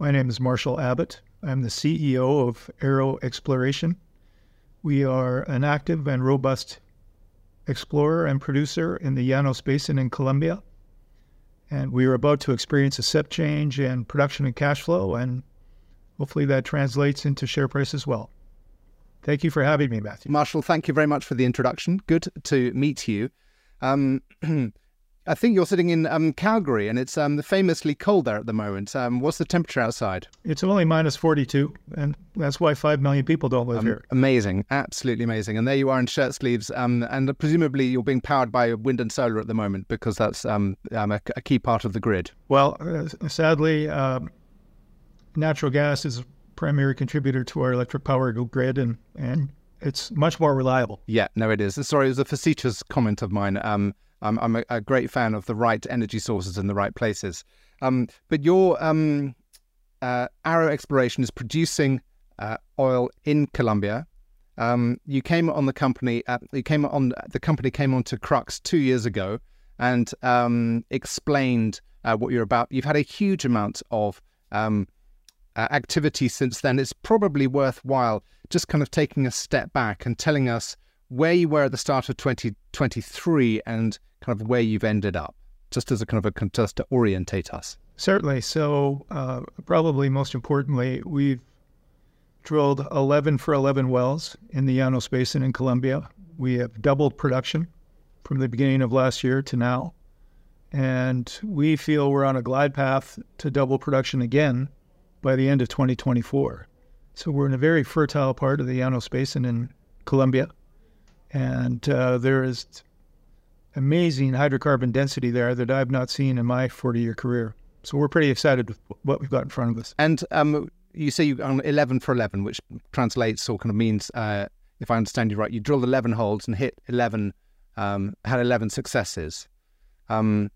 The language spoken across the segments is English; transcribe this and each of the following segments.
My name is Marshall Abbott. I'm the CEO of Arrow Exploration. We are an active and robust explorer and producer in the Llanos Basin in Colombia. And we are about to experience a step change in production and cash flow, and hopefully that translates into share price as well. Thank you for having me, Matthew. Marshall, thank you very much for the introduction. Good to meet you. Um, I think you're sitting in um, Calgary, and it's um, famously cold there at the moment. Um, what's the temperature outside? It's only minus 42, and that's why 5 million people don't live Um, here. Amazing, absolutely amazing. And there you are in shirt sleeves, um, and presumably you're being powered by wind and solar at the moment because that's um, um, a, a key part of the grid. Well, uh, sadly, um, natural gas is a primary contributor to our electric power grid, and, and it's much more reliable. Yeah, no, it is. Sorry, it was a facetious comment of mine. Um, I'm, I'm a, a great fan of the right energy sources in the right places. Um, but your um, uh, Arrow Exploration is producing uh, oil in Colombia. Um, you came on the company. At, you came on the company came onto Crux two years ago and um, explained uh, what you're about. You've had a huge amount of um, uh, activity since then. It's probably worthwhile just kind of taking a step back and telling us where you were at the start of 2023 and kind of where you've ended up, just as a kind of a just to orientate us. Certainly. So, uh, probably most importantly, we've drilled 11 for 11 wells in the Llanos Basin in Colombia. We have doubled production from the beginning of last year to now. And we feel we're on a glide path to double production again by the end of 2024. So, we're in a very fertile part of the Llanos Basin in Colombia. And uh, there is amazing hydrocarbon density there that I've not seen in my 40 year career. So we're pretty excited with what we've got in front of us. And um, you say you're on 11 for 11, which translates or kind of means, uh, if I understand you right, you drilled 11 holes and hit 11, um, had 11 successes. Um,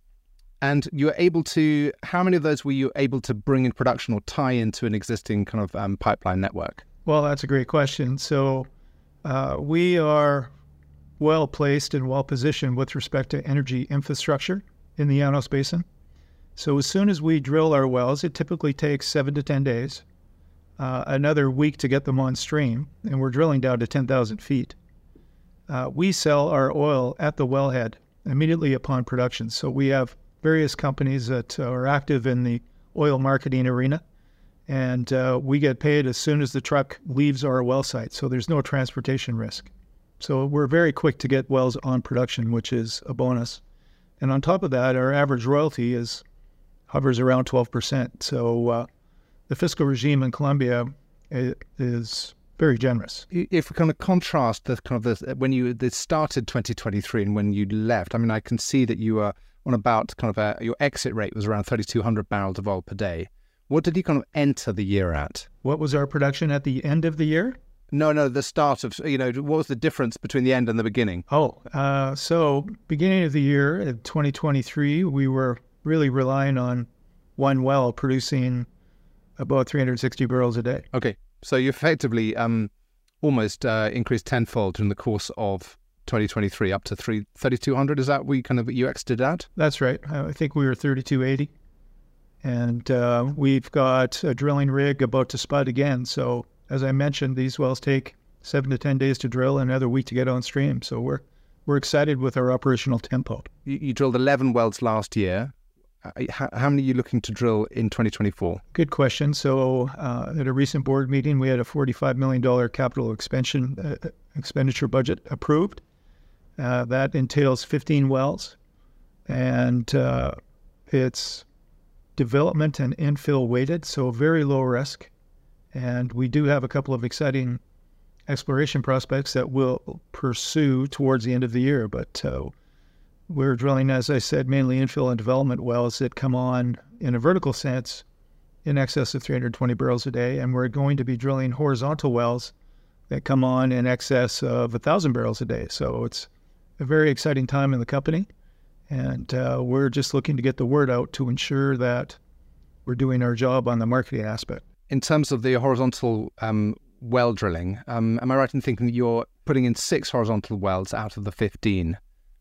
and you were able to, how many of those were you able to bring in production or tie into an existing kind of um, pipeline network? Well, that's a great question. So uh, we are well placed and well positioned with respect to energy infrastructure in the Llanos Basin. So as soon as we drill our wells, it typically takes seven to 10 days, uh, another week to get them on stream, and we're drilling down to 10,000 feet. Uh, we sell our oil at the wellhead immediately upon production. So we have various companies that are active in the oil marketing arena, and uh, we get paid as soon as the truck leaves our well site. So there's no transportation risk. So we're very quick to get wells on production, which is a bonus. And on top of that, our average royalty is hovers around 12%. So uh, the fiscal regime in Colombia is very generous. If we kind of contrast the kind of the, when you this started 2023 and when you left, I mean, I can see that you were on about kind of a, your exit rate was around 3,200 barrels of oil per day. What did you kind of enter the year at? What was our production at the end of the year? No, no, the start of, you know, what was the difference between the end and the beginning? Oh, uh, so beginning of the year in 2023, we were really relying on one well producing about 360 barrels a day. Okay. So you effectively um, almost uh, increased tenfold in the course of 2023 up to 3, 3,200. Is that we kind of, you exited at? That's right. I think we were 3280. And uh, we've got a drilling rig about to spud again. So as I mentioned, these wells take seven to ten days to drill and another week to get on stream. So we're we're excited with our operational tempo. You, you drilled 11 wells last year. How, how, many are you looking to drill in 2024? Good question. So uh, at a recent board meeting, we had a $45 million capital expansion uh, expenditure budget approved. Uh, that entails 15 wells, and uh, it's development and infill weighted, so very low risk. And we do have a couple of exciting exploration prospects that we'll pursue towards the end of the year. But uh, we're drilling, as I said, mainly infill and development wells that come on in a vertical sense in excess of 320 barrels a day. And we're going to be drilling horizontal wells that come on in excess of 1,000 barrels a day. So it's a very exciting time in the company. And uh, we're just looking to get the word out to ensure that we're doing our job on the marketing aspect in terms of the horizontal um, well drilling, um, am I right in thinking that you're putting in six horizontal wells out of the 15?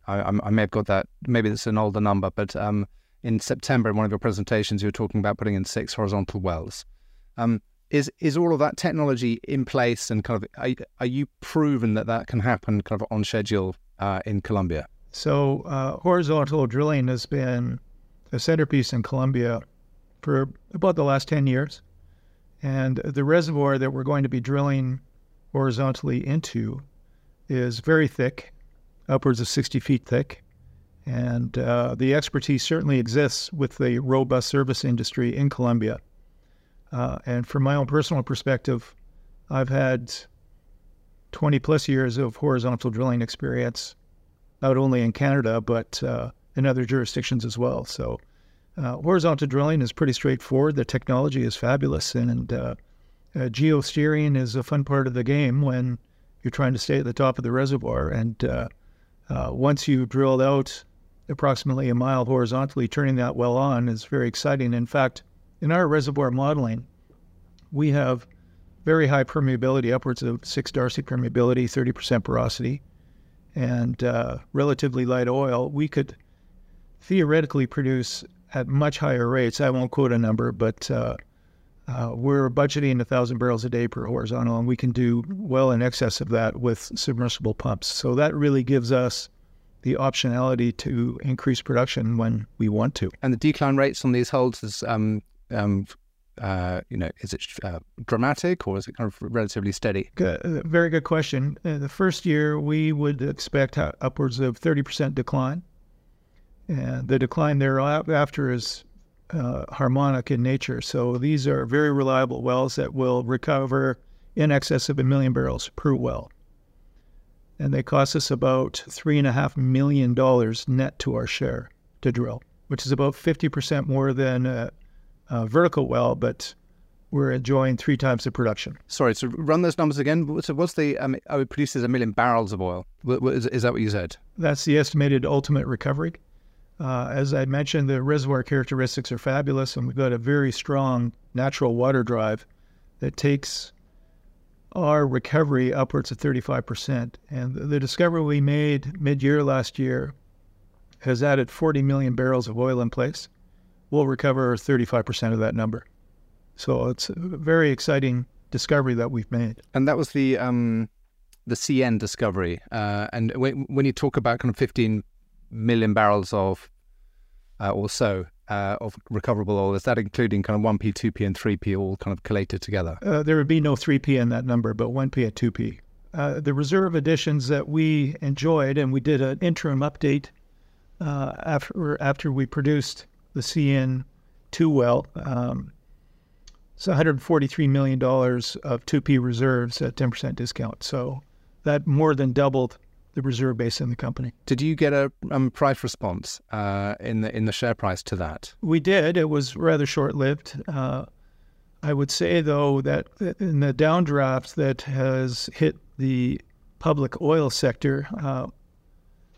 I, I, may have got that, maybe it's an older number, but um, in September in one of your presentations, you were talking about putting in six horizontal wells. Um, is is all of that technology in place, and kind of are, are you proven that that can happen kind of on schedule uh, in Colombia? So uh, horizontal drilling has been a centerpiece in Colombia for about the last ten years, and the reservoir that we're going to be drilling horizontally into is very thick, upwards of 60 feet thick. And uh, the expertise certainly exists with the robust service industry in Colombia. Uh, and from my own personal perspective, I've had 20 plus years of horizontal drilling experience, not only in Canada, but uh, in other jurisdictions as well. So, uh, horizontal drilling is pretty straightforward. The technology is fabulous, and uh, uh, geosteering is a fun part of the game when you're trying to stay at the top of the reservoir. And uh, once you've drilled out approximately a mile horizontally, turning that well on is very exciting. In fact, in our reservoir modeling, we have very high permeability, upwards of 6 Darcy permeability, 30% porosity, and uh, relatively light oil. We could theoretically produce at much higher rates. I won't quote a number, but uh, uh, we're budgeting 1,000 barrels a day per horizontal, and we can do well in excess of that with submersible pumps. So that really gives us the optionality to increase production when we want to. And the decline rates on these holds is, um, um, uh, you know, is it uh, dramatic or is it kind of relatively steady? Good, uh, very good question. Uh, the first year we would expect upwards of thirty percent decline, and the decline thereafter is uh, harmonic in nature. So these are very reliable wells that will recover in excess of a million barrels per well and they cost us about three and a half million dollars net to our share to drill, which is about 50% more than a, a, vertical well, but we're enjoying three times the production. Sorry, so run those numbers again. So what's the, um, oh, it produces a million barrels of oil. Is, is that what you said? That's the estimated ultimate recovery. Uh, as I mentioned, the reservoir characteristics are fabulous, and we've got a very strong natural water drive that takes our recovery upwards of 35%. And the discovery we made mid year last year has added 40 million barrels of oil in place. We'll recover 35% of that number. So it's a very exciting discovery that we've made. And that was the um, the CN discovery. Uh, and when, when you talk about kind of 15 million barrels of uh, or so, uh, of recoverable oil? Is that including kind of 1P, 2P, and 3P all kind of collated together? Uh, there would be no 3P in that number, but 1P and 2P. Uh, the reserve additions that we enjoyed, and we did an interim update uh, after after we produced the CN2 well. Um, it's 143 million dollars of 2P reserves at 10% discount. So that more than doubled the reserve base in the company. Did you get a um, price response uh, in the in the share price to that? We did. It was rather short lived. Uh, I would say though that in the downdraft that has hit the public oil sector, uh,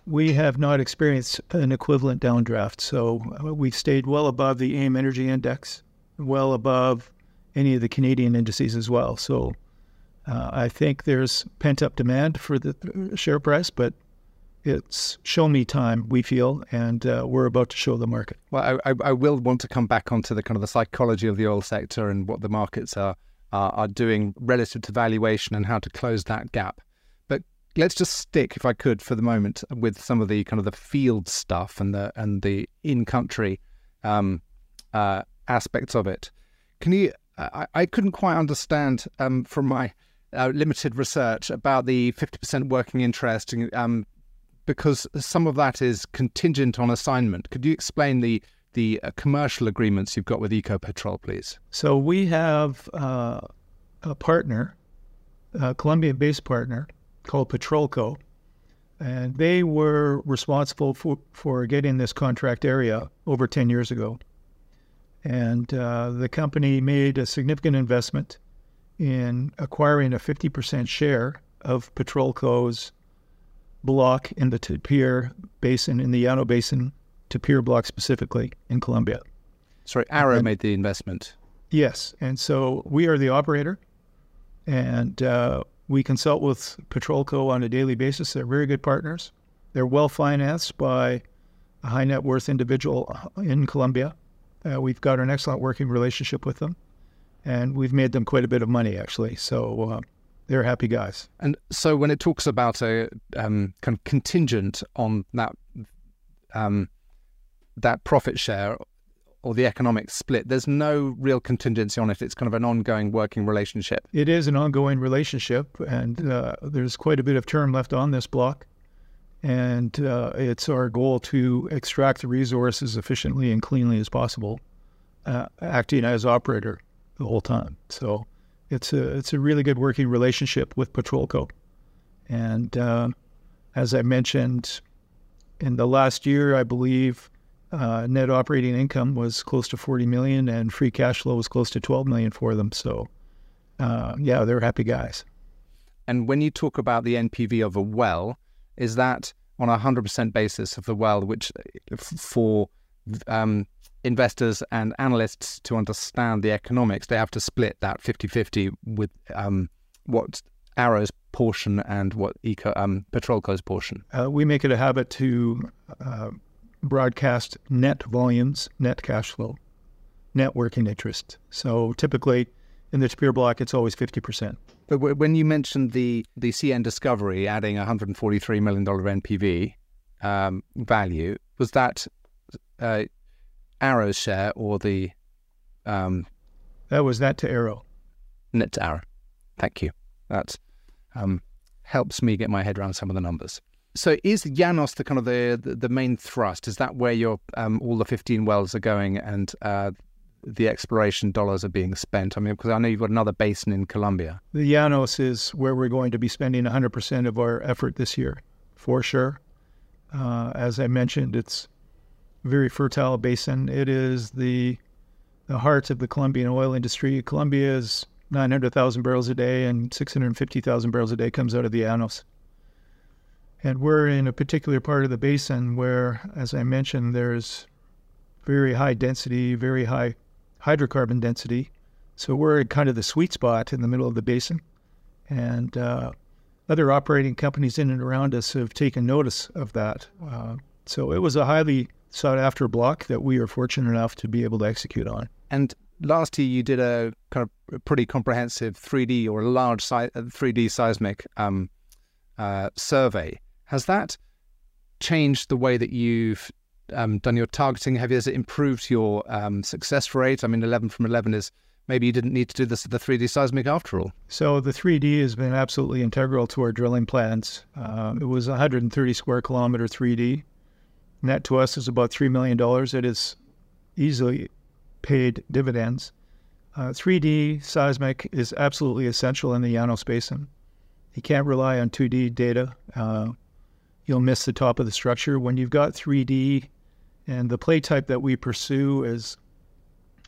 we have not experienced an equivalent downdraft. So uh, we've stayed well above the AIM Energy Index, well above any of the Canadian indices as well. So uh, I think there's pent up demand for the share price, but it's show me time, we feel, and uh, we're about to show the market. Well, I, I, will want to come back onto the kind of the psychology of the oil sector and what the markets are, are, are doing relative to valuation and how to close that gap. But let's just stick, if I could, for the moment, with some of the kind of the field stuff and the and the in country um, uh, aspects of it. Can you? I, I couldn't quite understand um, from my uh, limited research about the 50% working interest um, because some of that is contingent on assignment. Could you explain the the uh, commercial agreements you've got with Ecopetrol, please? So we have uh, a partner, a Colombian-based partner called Petrolco, and they were responsible for, for getting this contract area over 10 years ago. And uh, the company made a significant investment in acquiring a 50% share of Petrolco's block in the Tapir Basin, in the Llano Basin, Tapir block specifically in Colombia. Sorry, Arrow and, made the investment. Yes. And so we are the operator, and uh, we consult with Petrolco on a daily basis. They're very good partners. They're well financed by a high net worth individual in Colombia. Uh, we've got an excellent working relationship with them, and we've made them quite a bit of money actually. So uh, they're happy guys. And so when it talks about a um, kind of contingent on that um, that profit share or the economic split, there's no real contingency on it. It's kind of an ongoing working relationship. It is an ongoing relationship, and uh, there's quite a bit of term left on this block. And uh, it's our goal to extract the resource as efficiently and cleanly as possible, uh, acting as operator the whole time. So it's a it's a really good working relationship with Petrolco. And uh, as I mentioned, in the last year, I believe uh, net operating income was close to 40 million, and free cash flow was close to 12 million for them. So, uh, yeah, they're happy guys. And when you talk about the NPV of a well, is that on a 100% basis of the well, which for um, investors and analysts to understand the economics, they have to split that 50 50 with um, what Arrow's portion and what Eco um, Petrolco's portion. Uh, we make it a habit to uh, broadcast net volumes, net cash flow, net working interest. So typically in the Tapir block, it's always 50%. But when you mentioned the, the CN Discovery adding $143 million NPV um, value, was that uh, Arrow's share or the. Um, that was that to Arrow. Net to Arrow. Thank you. That um, helps me get my head around some of the numbers. So is Llanos the kind of the, the, the main thrust? Is that where your um, all the 15 wells are going and uh, the exploration dollars are being spent? I mean, because I know you've got another basin in Colombia. The Llanos is where we're going to be spending 100% of our effort this year, for sure. Uh, as I mentioned, it's very fertile basin. It is the the heart of the Colombian oil industry. Colombia is 900,000 barrels a day, and 650,000 barrels a day comes out of the Llanos. And we're in a particular part of the basin where, as I mentioned, there's very high density, very high hydrocarbon density. So we're in kind of the sweet spot in the middle of the basin. And uh, other operating companies in and around us have taken notice of that. Uh, so it was a highly sought after block that we are fortunate enough to be able to execute on. And last year you did a kind of pretty comprehensive 3D or a large si- 3D uh, seismic um, uh, survey. Has that changed the way that you've um, done your targeting? Have you, has it improved your um, success rate? I mean, 11 from 11 is maybe you didn't need to do this at the 3D seismic after all. So the 3D has been absolutely integral to our drilling plans. Uh, it was 130 square kilometer 3D net to us is about $3 million. It is easily paid dividends. Uh, 3D seismic is absolutely essential in the Llanos Basin. You can't rely on 2D data. Uh, you'll miss the top of the structure. When you've got 3D, and the play type that we pursue is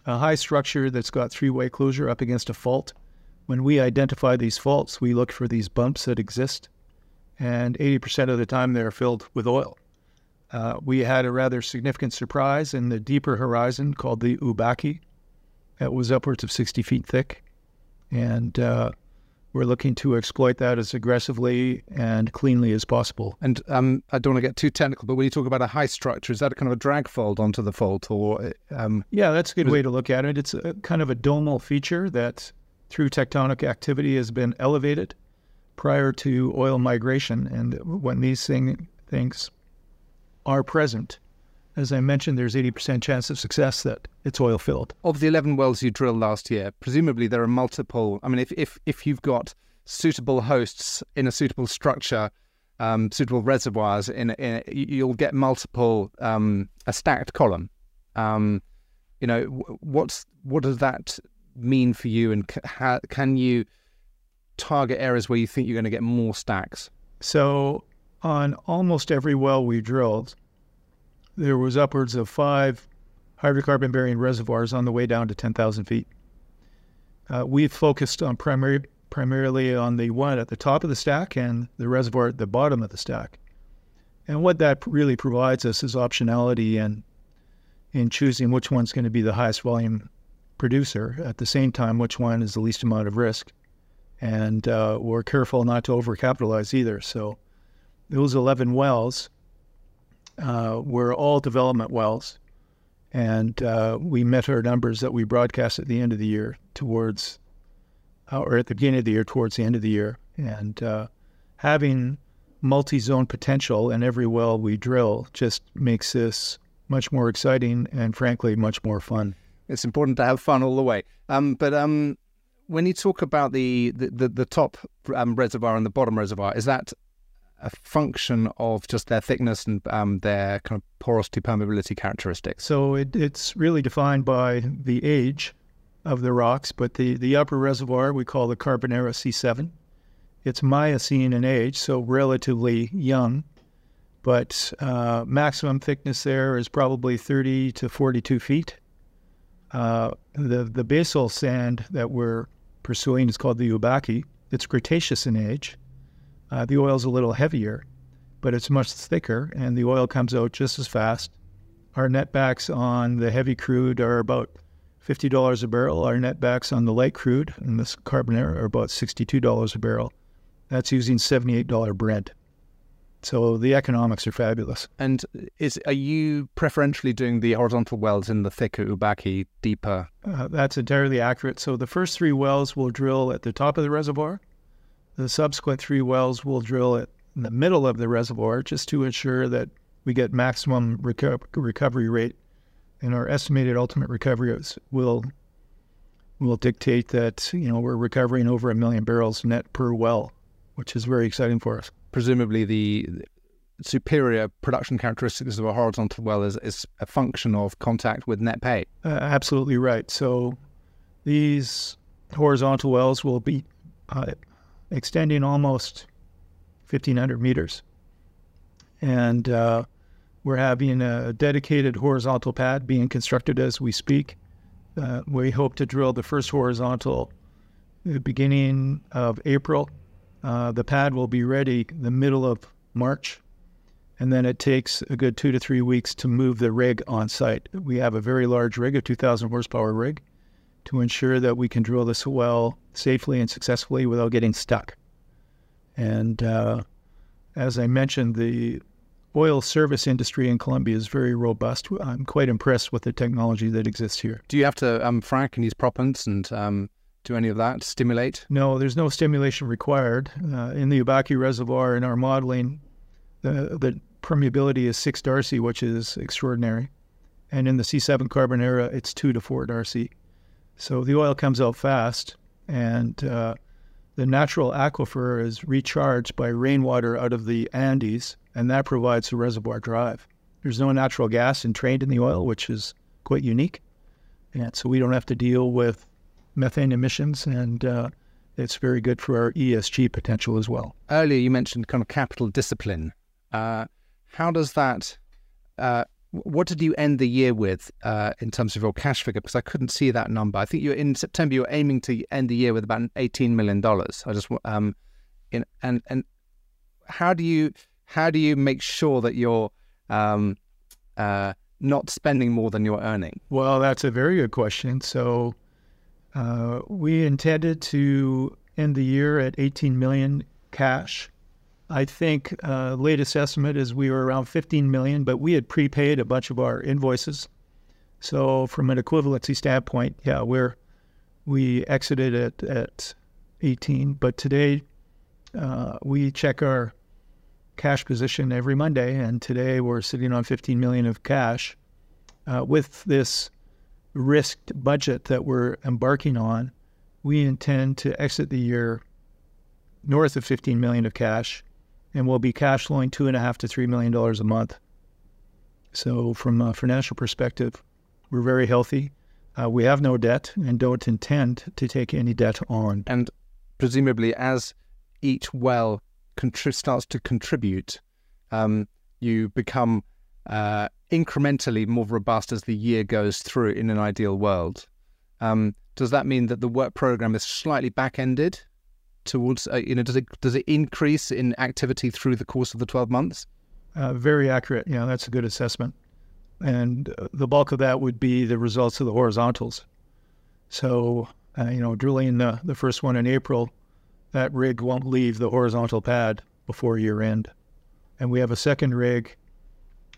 a high structure that's got three way closure up against a fault. When we identify these faults, we look for these bumps that exist, and 80% of the time they're filled with oil. Uh, we had a rather significant surprise in the deeper horizon called the Ubaque. It was upwards of 60 feet thick. And uh, we're looking to exploit that as aggressively and cleanly as possible. And um, I don't want to get too technical, but when you talk about a high structure, is that a kind of a drag fold onto the fault? or? Um, yeah, that's a good way to look at it. It's a kind of a domal feature that through tectonic activity has been elevated prior to oil migration. And when these thing, things are present. As I mentioned, there's 80% chance of success that it's oil filled. Of the 11 wells you drilled last year, presumably there are multiple. I mean, if, if, if you've got suitable hosts in a suitable structure, um, suitable reservoirs, in, in you'll get multiple, um, a stacked column. Um, you know, what's what does that mean for you, and how, can you target areas where you think you're going to get more stacks? So on almost every well we drilled, there was upwards of five hydrocarbon bearing reservoirs on the way down to 10,000 feet. Uh, we've focused on primary, primarily on the one at the top of the stack and the reservoir at the bottom of the stack. And what that really provides us is optionality in, in choosing which one's going to be the highest volume producer, at the same time, which one is the least amount of risk. And uh, we're careful not to overcapitalize either. So those 11 wells uh, were all development wells. And uh, we met our numbers that we broadcast at the end of the year towards, uh, or at the beginning of the year towards the end of the year. And uh, having multi zone potential in every well we drill just makes this much more exciting and, frankly, much more fun. It's important to have fun all the way. Um, but um, when you talk about the the, the, the top um, reservoir and the bottom reservoir, is that a function of just their thickness and um, their kind of porosity permeability characteristics? So it, it's really defined by the age of the rocks, but the, the upper reservoir we call the Carbonera C7. It's Miocene in age, so relatively young, but uh, maximum thickness there is probably 30 to 42 feet. Uh, the the basal sand that we're pursuing is called the Ubaque. It's Cretaceous in age. Uh, the oil's a little heavier, but it's much thicker, and the oil comes out just as fast. Our netbacks on the heavy crude are about $50 a barrel. Our netbacks on the light crude and this Carbonera are about $62 a barrel. That's using $78 Brent. So the economics are fabulous. And is are you preferentially doing the horizontal wells in the thicker Ubaque, deeper? Uh, that's entirely accurate. So the first three wells will drill at the top of the reservoir. The subsequent three wells will drill at in the middle of the reservoir just to ensure that we get maximum reco- recovery rate. And our estimated ultimate recovery will will dictate that you know we're recovering over a million barrels net per well, which is very exciting for us presumably the superior production characteristics of a horizontal well is, is a function of contact with net pay. Uh, absolutely right. So these horizontal wells will be uh, extending almost 1,500 meters. And uh, we're having a dedicated horizontal pad being constructed as we speak. Uh, we hope to drill the first horizontal the beginning of April uh, the pad will be ready the middle of March, and then it takes a good two to three weeks to move the rig on site. We have a very large rig, a 2,000 horsepower rig, to ensure that we can drill this well safely and successfully without getting stuck. And uh, as I mentioned, the oil service industry in Colombia is very robust. I'm quite impressed with the technology that exists here. Do you have to um, frac and use proppants and um, do any of that stimulate? No, there's no stimulation required. Uh, in the Ubaque Reservoir, in our modeling, the, the permeability is 6 Darcy, which is extraordinary. And in the C7 Carbonera, it's 2 to 4 Darcy. So the oil comes out fast, and uh, the natural aquifer is recharged by rainwater out of the Andes, and that provides the reservoir drive. There's no natural gas entrained in the oil, which is quite unique. And so we don't have to deal with methane emissions, and uh, it's very good for our ESG potential as well. Earlier, you mentioned kind of capital discipline. Uh, how does that? Uh, what did you end the year with uh, in terms of your cash figure? Because I couldn't see that number. I think you in September you were aiming to end the year with about eighteen million dollars. I just um, in and and how do you how do you make sure that you're um, uh, not spending more than you're earning? Well, that's a very good question. So uh, we intended to end the year at 18 million cash. I think uh, latest estimate is we were around 15 million, but we had prepaid a bunch of our invoices. So from an equivalency standpoint, yeah, we're we exited at at 18, but today uh, we check our cash position every Monday, and today we're sitting on 15 million of cash. Uh, with this risked budget that we're embarking on, we intend to exit the year north of 15 million of cash, and we'll be cash flowing two and a half to three million dollars a month. So, from a financial perspective, we're very healthy. Uh, we have no debt and don't intend to take any debt on. And presumably, as each well contri- starts to contribute, um, you become uh, incrementally more robust as the year goes through in an ideal world. Um, does that mean that the work program is slightly back ended towards, uh, you know, does it, does it increase in activity through the course of the 12 months? Uh, very accurate. Yeah, that's a good assessment. And uh, the bulk of that would be the results of the horizontals. So, uh, you know, drilling the, the first one in April, that rig won't leave the horizontal pad before year end. And we have a second rig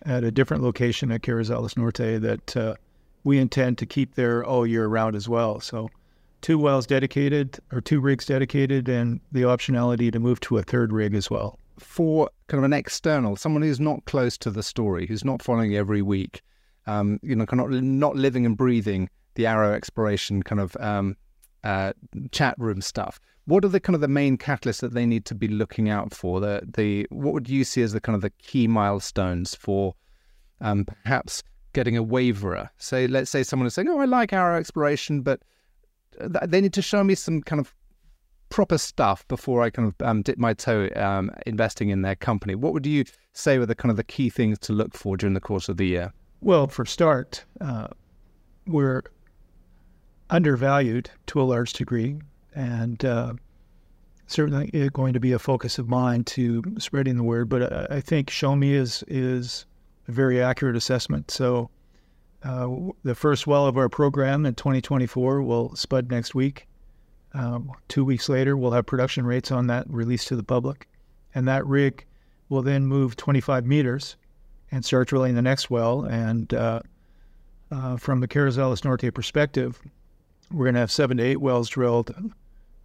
at a different location at Carrizales Norte that uh, we intend to keep there all year round as well. So, two wells dedicated or two rigs dedicated, and the optionality to move to a third rig as well. For kind of an external, someone who's not close to the story, who's not following every week, um, you know, kind of not living and breathing the Arrow exploration kind of um, uh, chat room stuff. What are the kind of the main catalysts that they need to be looking out for? The the what would you see as the kind of the key milestones for um, perhaps getting a waverer? Say, let's say someone is saying, "Oh, I like Arrow exploration, but they need to show me some kind of proper stuff before I kind of um, dip my toe um, investing in their company." What would you say were the kind of the key things to look for during the course of the year? Well, for start, uh, we're undervalued to a large degree, and uh, certainly going to be a focus of mine to spreading the word. But I think Show Me is is a very accurate assessment. So uh, the first well of our program in 2024 will spud next week. Um, two weeks later, we'll have production rates on that released to the public, and that rig will then move 25 meters and start drilling the next well. And uh, uh, from the Carrizales Norte perspective, we're going to have seven to eight wells drilled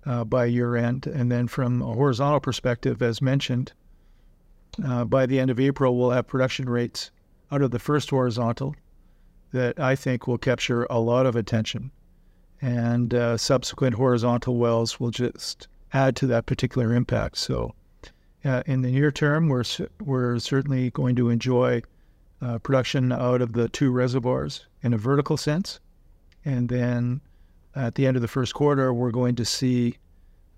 uh, by year end. And then from a horizontal perspective, as mentioned, uh, by the end of April, we'll have production rates out of the first horizontal that I think will capture a lot of attention. And uh, subsequent horizontal wells will just add to that particular impact. So, uh, in the near term, we're, we're certainly going to enjoy uh, production out of the two reservoirs in a vertical sense. And then at the end of the first quarter, we're going to see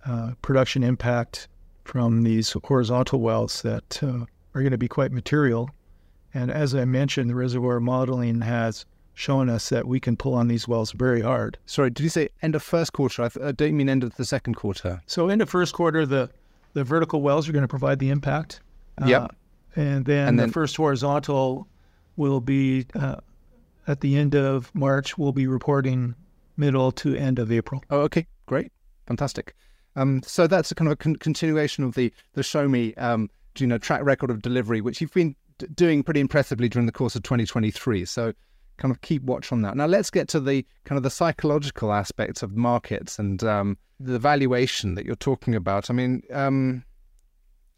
uh, production impact from these horizontal wells that uh, are going to be quite material. And as I mentioned, the reservoir modeling has shown us that we can pull on these wells very hard. Sorry, did you say end of first quarter? I, th- I don't mean end of the second quarter. So end of first quarter, the the vertical wells are going to provide the impact. Uh, yep. And then and the first horizontal will be uh, at the end of March. We'll be reporting middle to end of April. Oh, okay, great, fantastic. Um, so that's a kind of a con- continuation of the the show me, um, you know, track record of delivery, which you've been d- doing pretty impressively during the course of 2023. So kind of keep watch on that. Now let's get to the kind of the psychological aspects of markets and um, the valuation that you're talking about. I mean, um,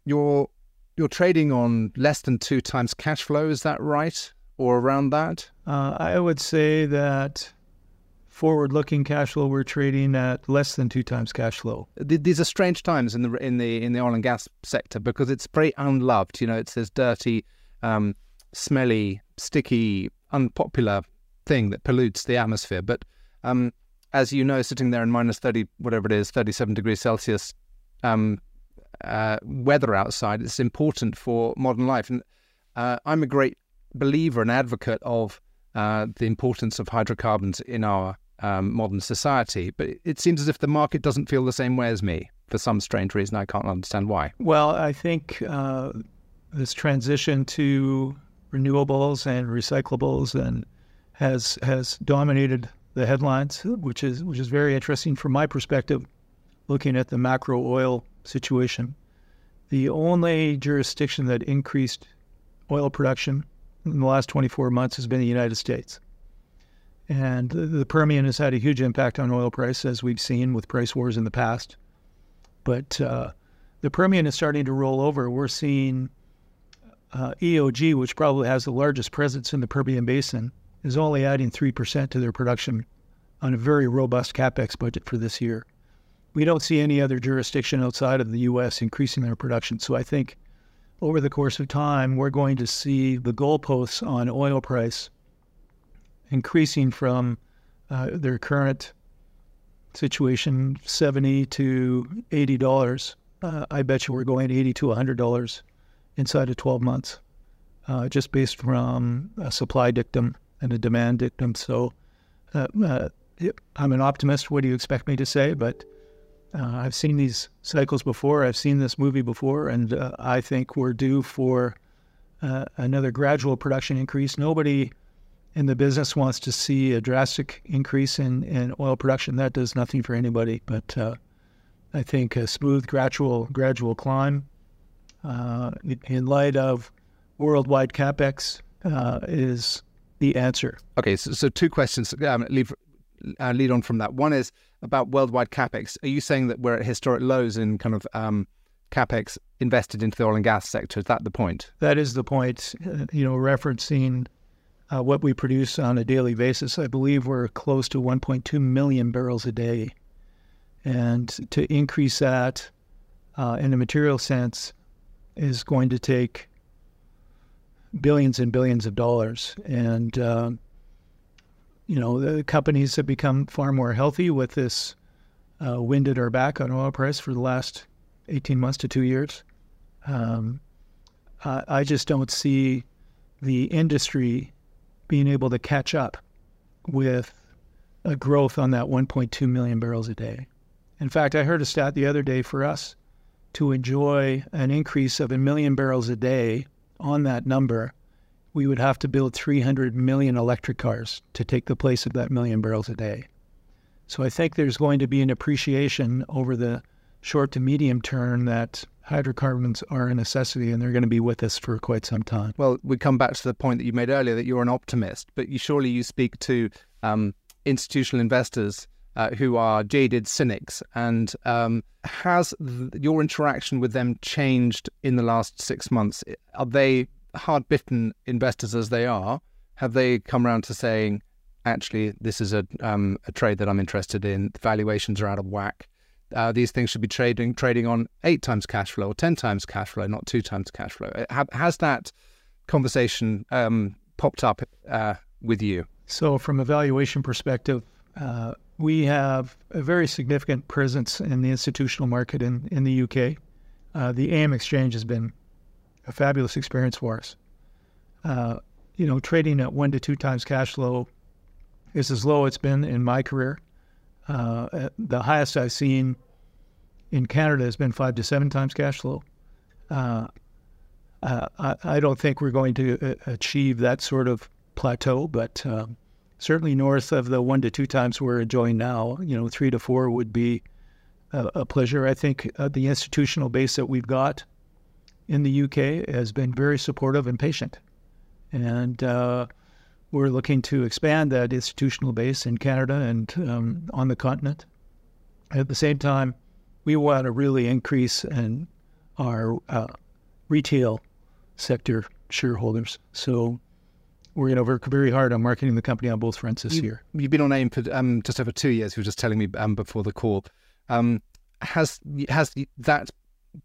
you're you're trading on less than two times cash flow. Is that right, or around that? Uh, I would say that forward-looking cash flow, we're trading at less than two times cash flow. These are strange times in the in the in the oil and gas sector because it's very unloved. You know, it's this dirty, um, smelly, sticky, unpopular thing that pollutes the atmosphere. But um, as you know, sitting there in minus thirty, whatever it is, thirty-seven degrees Celsius um, uh, weather outside, it's important for modern life. And uh, I'm a great believer and advocate of uh, the importance of hydrocarbons in our um, modern society. But it seems as if the market doesn't feel the same way as me for some strange reason. I can't understand why. Well, I think uh, this transition to renewables and recyclables and has has dominated the headlines, which is which is very interesting from my perspective, looking at the macro oil situation. The only jurisdiction that increased oil production in the last 24 months has been the United States. And the Permian has had a huge impact on oil price, as we've seen with price wars in the past. But uh, the Permian is starting to roll over. We're seeing uh, EOG, which probably has the largest presence in the Permian Basin, is only adding 3% to their production on a very robust capex budget for this year. We don't see any other jurisdiction outside of the U.S. increasing their production. So I think over the course of time, we're going to see the goalposts on oil price increasing from uh, their current situation, seventy to eighty dollars. Uh, I bet you we're going eighty to hundred dollars inside of twelve months, uh, just based from a supply dictum and a demand dictum. So, uh, uh, I'm an optimist. What do you expect me to say? But uh, I've seen these cycles before. I've seen this movie before, and I think we're due for another gradual production increase. Nobody in the business wants to see a drastic increase in, in oil production, that does nothing for anybody. But uh, I think a smooth, gradual, gradual climb uh, in light of worldwide capex uh, is the answer. Okay, so, so two questions um, lead, uh, lead on from that. One is about worldwide capex. Are you saying that we're at historic lows in kind of um, capex invested into the oil and gas sector? Is that the point? That is the point. Uh, you know, referencing uh, what we produce on a daily basis, I believe we're close to 1.2 million barrels a day. And to increase that uh, in a material sense is going to take billions and billions of dollars. And, uh, you know, the companies have become far more healthy with this uh, wind at our back on oil price for the last 18 months to two years. Um, I, I just don't see the industry being able to catch up with a growth on that 1.2 million barrels a day. In fact, I heard a stat the other day for us to enjoy an increase of a million barrels a day on that number, we would have to build 300 million electric cars to take the place of that million barrels a day. So I think there's going to be an appreciation over the short to medium term that hydrocarbons are a necessity and they're going to be with us for quite some time. Well, we come back to the point that you made earlier that you're an optimist, but you surely you speak to um, institutional investors uh, who are jaded cynics. And um, has th- your interaction with them changed in the last six months? Are they hard bitten investors as they are? Have they come around to saying, actually, this is a, um, a trade that I'm interested in? The valuations are out of whack uh, these things should be trading trading on eight times cash flow or ten times cash flow, not two times cash flow. Uh, has that conversation um, popped up uh, with you? So, from a valuation perspective, uh, we have a very significant presence in the institutional market in, in the UK. Uh, the AIM exchange has been a fabulous experience for us. Uh, you know, trading at one to two times cash flow is as low as it's been in my career. Uh, the highest I've seen in Canada has been five to seven times cash flow. Uh, I, I, don't think we're going to uh, achieve that sort of plateau, but um, certainly north of the one to two times we're enjoying now, you know, three to four would be a, a pleasure. I think uh, the institutional base that we've got in the UK has been very supportive and patient. And uh, we're looking to expand that institutional base in Canada and um, on the continent. At the same time, we want to really increase in our uh, retail sector shareholders. So we're going to work very hard on marketing the company on both fronts this you, year. You've been on AIM for um, just over two years. You were just telling me um, before the call. Um, has has that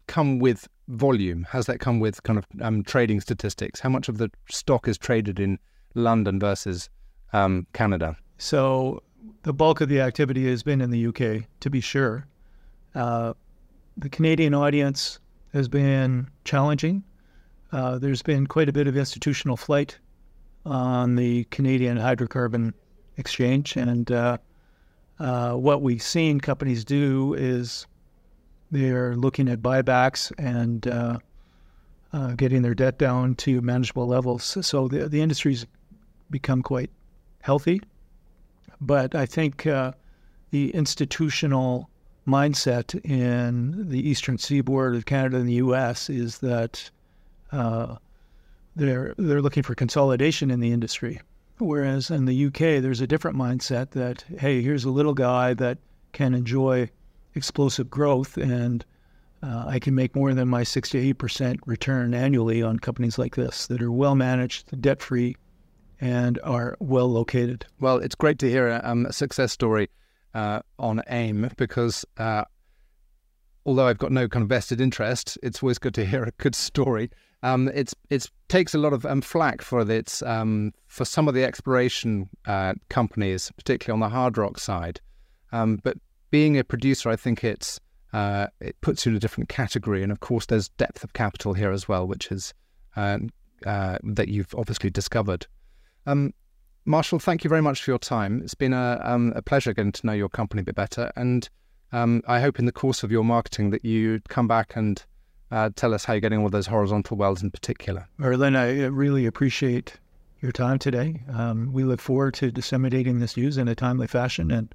come with volume? Has that come with kind of um, trading statistics? How much of the stock is traded in London versus um, Canada? So the bulk of the activity has been in the UK, to be sure. Uh, the Canadian audience has been challenging. Uh, there's been quite a bit of institutional flight on the Canadian hydrocarbon exchange, and uh, uh what we've seen companies do is they're looking at buybacks and uh, uh, getting their debt down to manageable levels. So the the industry's become quite healthy. But I think uh, the institutional mindset in the eastern seaboard of Canada and the U.S. is that uh, they're they're looking for consolidation in the industry, whereas in the UK there's a different mindset that hey, here's a little guy that can enjoy explosive growth and uh, I can make more than my six to eight percent return annually on companies like this that are well managed, debt free, and are well located. Well, it's great to hear a, um, a success story uh, on AIM because uh, although I've got no kind of vested interest, it's always good to hear a good story. Um, it's it takes a lot of um, flack for its um, for some of the exploration uh, companies, particularly on the hard rock side. Um, but being a producer, I think it's uh, it puts you in a different category. And of course, there's depth of capital here as well, which is uh, uh, that you've obviously discovered. Um, Marshall, thank you very much for your time. It's been a, um, a pleasure getting to know your company a bit better. And I hope in the course of your marketing that you come back and uh, tell us how you're getting on with those horizontal wells in particular. Merlin, I really appreciate your time today. Um, we look forward to disseminating this news in a timely fashion and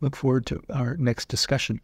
look forward to our next discussion.